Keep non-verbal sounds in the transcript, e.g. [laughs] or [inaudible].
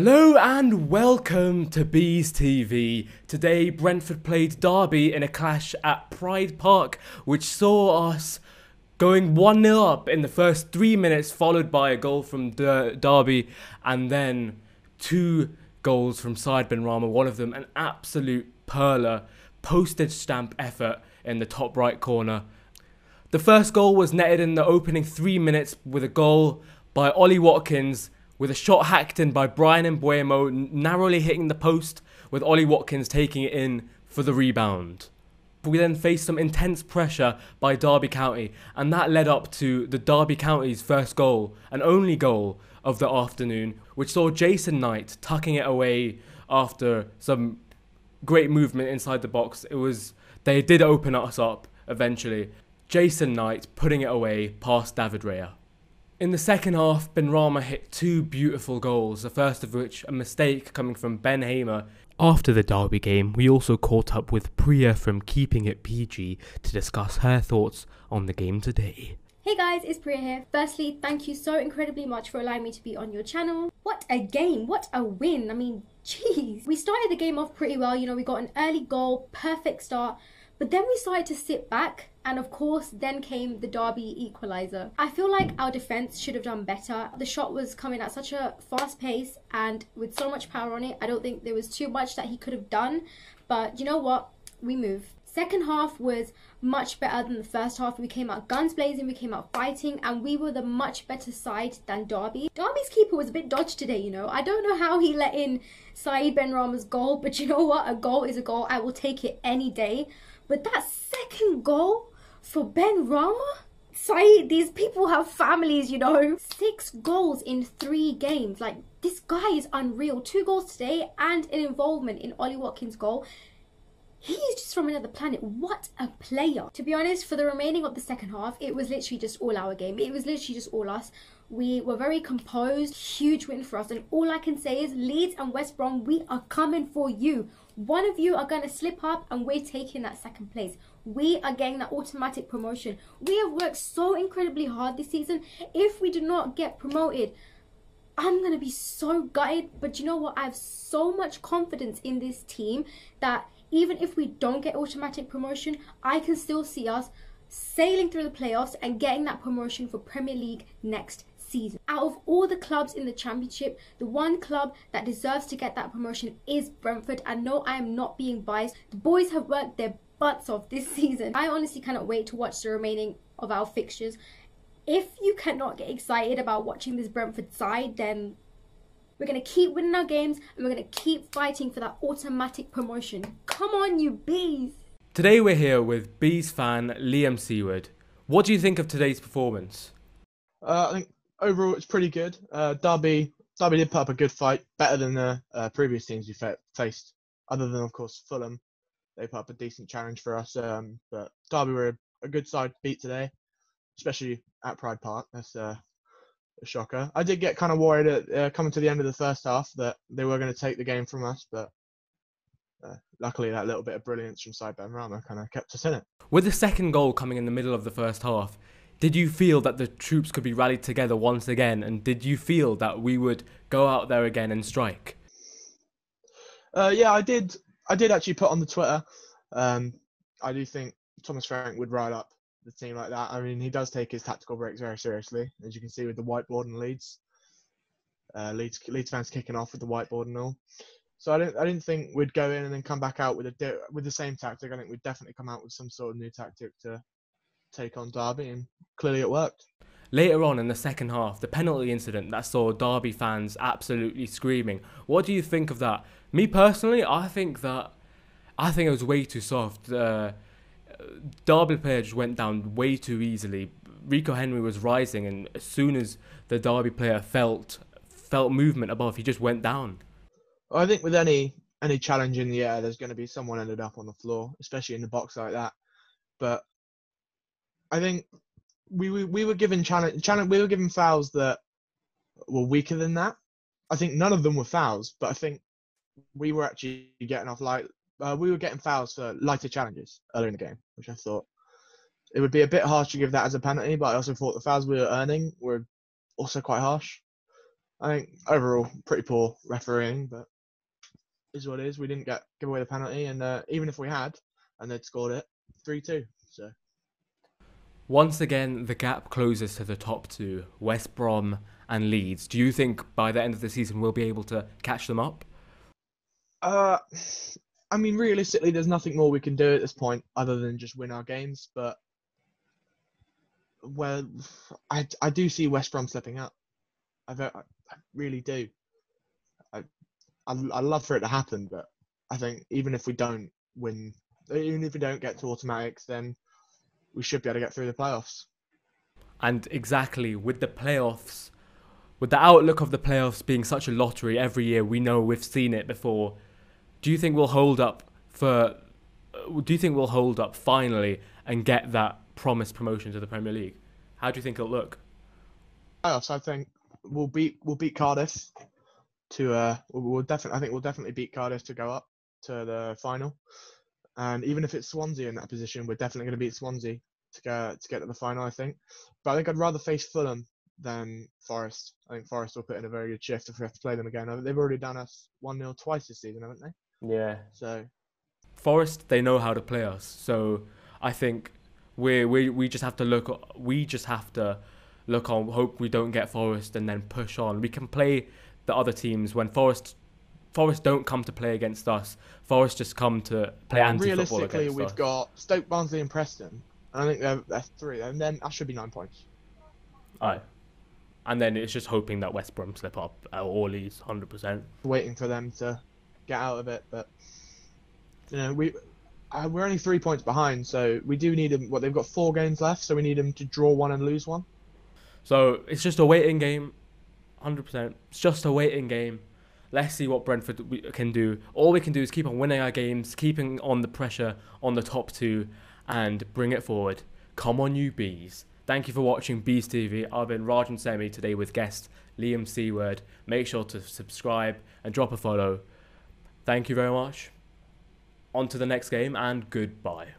Hello and welcome to Bees TV. Today, Brentford played Derby in a clash at Pride Park, which saw us going 1 0 up in the first three minutes, followed by a goal from Der- Derby, and then two goals from Said Benrahma, one of them an absolute perler, postage stamp effort in the top right corner. The first goal was netted in the opening three minutes with a goal by Ollie Watkins with a shot hacked in by Bryan Mbeumo, narrowly hitting the post, with Ollie Watkins taking it in for the rebound. We then faced some intense pressure by Derby County, and that led up to the Derby County's first goal, and only goal of the afternoon, which saw Jason Knight tucking it away after some great movement inside the box. It was they did open us up eventually. Jason Knight putting it away past David Raya. In the second half, Benrahma hit two beautiful goals, the first of which a mistake coming from Ben Hamer. After the Derby game, we also caught up with Priya from Keeping It PG to discuss her thoughts on the game today. Hey guys, it's Priya here. Firstly, thank you so incredibly much for allowing me to be on your channel. What a game, what a win. I mean, [laughs] jeez. We started the game off pretty well, you know, we got an early goal, perfect start, but then we started to sit back and of course, then came the Derby equaliser. I feel like our defence should have done better. The shot was coming at such a fast pace and with so much power on it, I don't think there was too much that he could have done. But you know what? We move. Second half was much better than the first half. We came out guns blazing, we came out fighting, and we were the much better side than Derby. Derby's keeper was a bit dodged today, you know. I don't know how he let in Said Benrahma's goal, but you know what? A goal is a goal. I will take it any day. But that second goal, for Benrahma? Say these people have families, you know. Six goals in three games. Like, this guy is unreal. Two goals today and an involvement in Ollie Watkins' goal. He is just from another planet. What a player. To be honest, for the remaining of the second half, it was literally just all our game. It was literally just all us. We were very composed. Huge win for us. And all I can say is Leeds and West Brom, we are coming for you. One of you are going to slip up and we're taking that second place we are getting that automatic promotion. We have worked so incredibly hard this season. If we do not get promoted, I'm going to be so gutted. But you know what? I have so much confidence in this team that even if we don't get automatic promotion, I can still see us sailing through the playoffs and getting that promotion for Premier League next season. Out of all the clubs in the championship, the one club that deserves to get that promotion is Brentford. And no, I am not being biased. The boys have worked their butts off this [laughs] season. I honestly cannot wait to watch the remaining of our fixtures. If you cannot get excited about watching this Brentford side, then we're going to keep winning our games and we're going to keep fighting for that automatic promotion. Come on, you bees! Today we're here with Bees fan Liam Seaward. What do you think of today's performance? Uh, I think overall it's pretty good. Uh, Derby, Derby did put up a good fight, better than the uh, previous teams we faced, other than of course Fulham they put up a decent challenge for us. Um, but Derby were a, a, good side to beat today, especially at Pride Park. That's uh, a shocker. I did get kind of worried at uh, coming to the end of the first half that they were going to take the game from us, but uh, luckily that little bit of brilliance from Said Benrahma kind of kept us in it. With the second goal coming in the middle of the first half, did you feel that the troops could be rallied together once again, and did you feel that we would go out there again and strike? Uh, yeah, I did. I did actually put on the Twitter. Um, I do think Thomas Frank would ride up the team like that. I mean, he does take his tactical breaks very seriously, as you can see with the whiteboard and Leeds. Uh, Leeds, Leeds fans kicking off with the whiteboard and all. So I didn't, I didn't think we'd go in and then come back out with a with the same tactic. I think we'd definitely come out with some sort of new tactic to take on Derby, and clearly it worked. Later on in the second half, the penalty incident that saw Derby fans absolutely screaming. What do you think of that? Me personally, I think that I think it was way too soft. Uh, Derby player just went down way too easily. Rico Henry was rising, and as soon as the Derby player felt felt movement above, he just went down. I think with any any challenge in the air, there's going to be someone ended up on the floor, especially in the box like that. But I think we we, we were given challenge, challenge we were given fouls that were weaker than that. I think none of them were fouls, but I think we were actually getting off light. Uh, we were getting fouls for lighter challenges earlier in the game, which I thought it would be a bit harsh to give that as a penalty. But I also thought the fouls we were earning were also quite harsh. I think overall pretty poor refereeing, but is what it is. We didn't get give away the penalty, and uh, even if we had, and they'd scored it three two. So Once again, the gap closes to the top two, West Brom and Leeds. Do you think by the end of the season we'll be able to catch them up? Uh, I mean, realistically, there's nothing more we can do at this point other than just win our games. But well, I, I do see West Brom slipping up. I, I really do. I, I I love for it to happen, but I think even if we don't win, even if we don't get to automatics, then we should be able to get through the playoffs. And exactly with the playoffs, with the outlook of the playoffs being such a lottery every year, we know we've seen it before. Do you think we'll hold up for? uh, Do you think we'll hold up finally and get that promised promotion to the Premier League? How do you think it'll look? playoffs, I think we'll beat we'll beat Cardiff to uh we'll, we'll definitely I think we'll definitely beat Cardiff to go up to the final. And even if it's Swansea in that position, we're definitely going to beat Swansea to go to get to the final. I think, but I think I'd rather face Fulham than Forest. I think Forest will put in a very good shift if we have to play them again. They've already done us one 0 twice this season, haven't they? Yeah. So Forest, they know how to play us. So I think we we we just have to look. We just have to look on. Hope we don't get Forest, and then push on. We can play the other teams when Forest. Forest don't come to play against us. Forest just come to play anti-football realistically, we've got Stoke, Barnsley, and Preston. And I think they're, they're three, and then that should be nine points. Aye. And then it's just hoping that West Brom slip up at all hundred percent. waiting for them to get out of it. But you know, we uh, we're only three points behind, so we do need them. What they've got four games left, so we need them to draw one and lose one. So it's just a waiting game, hundred percent. It's just a waiting game. Let's see what Brentford can do. All we can do is keep on winning our games, keeping on the pressure on the top two, and bring it forward. Come on, you bees! Thank you for watching Bees TV. I've been Rajan Semi today with guest Liam Seaward. Make sure to subscribe and drop a follow. Thank you very much. On to the next game and goodbye.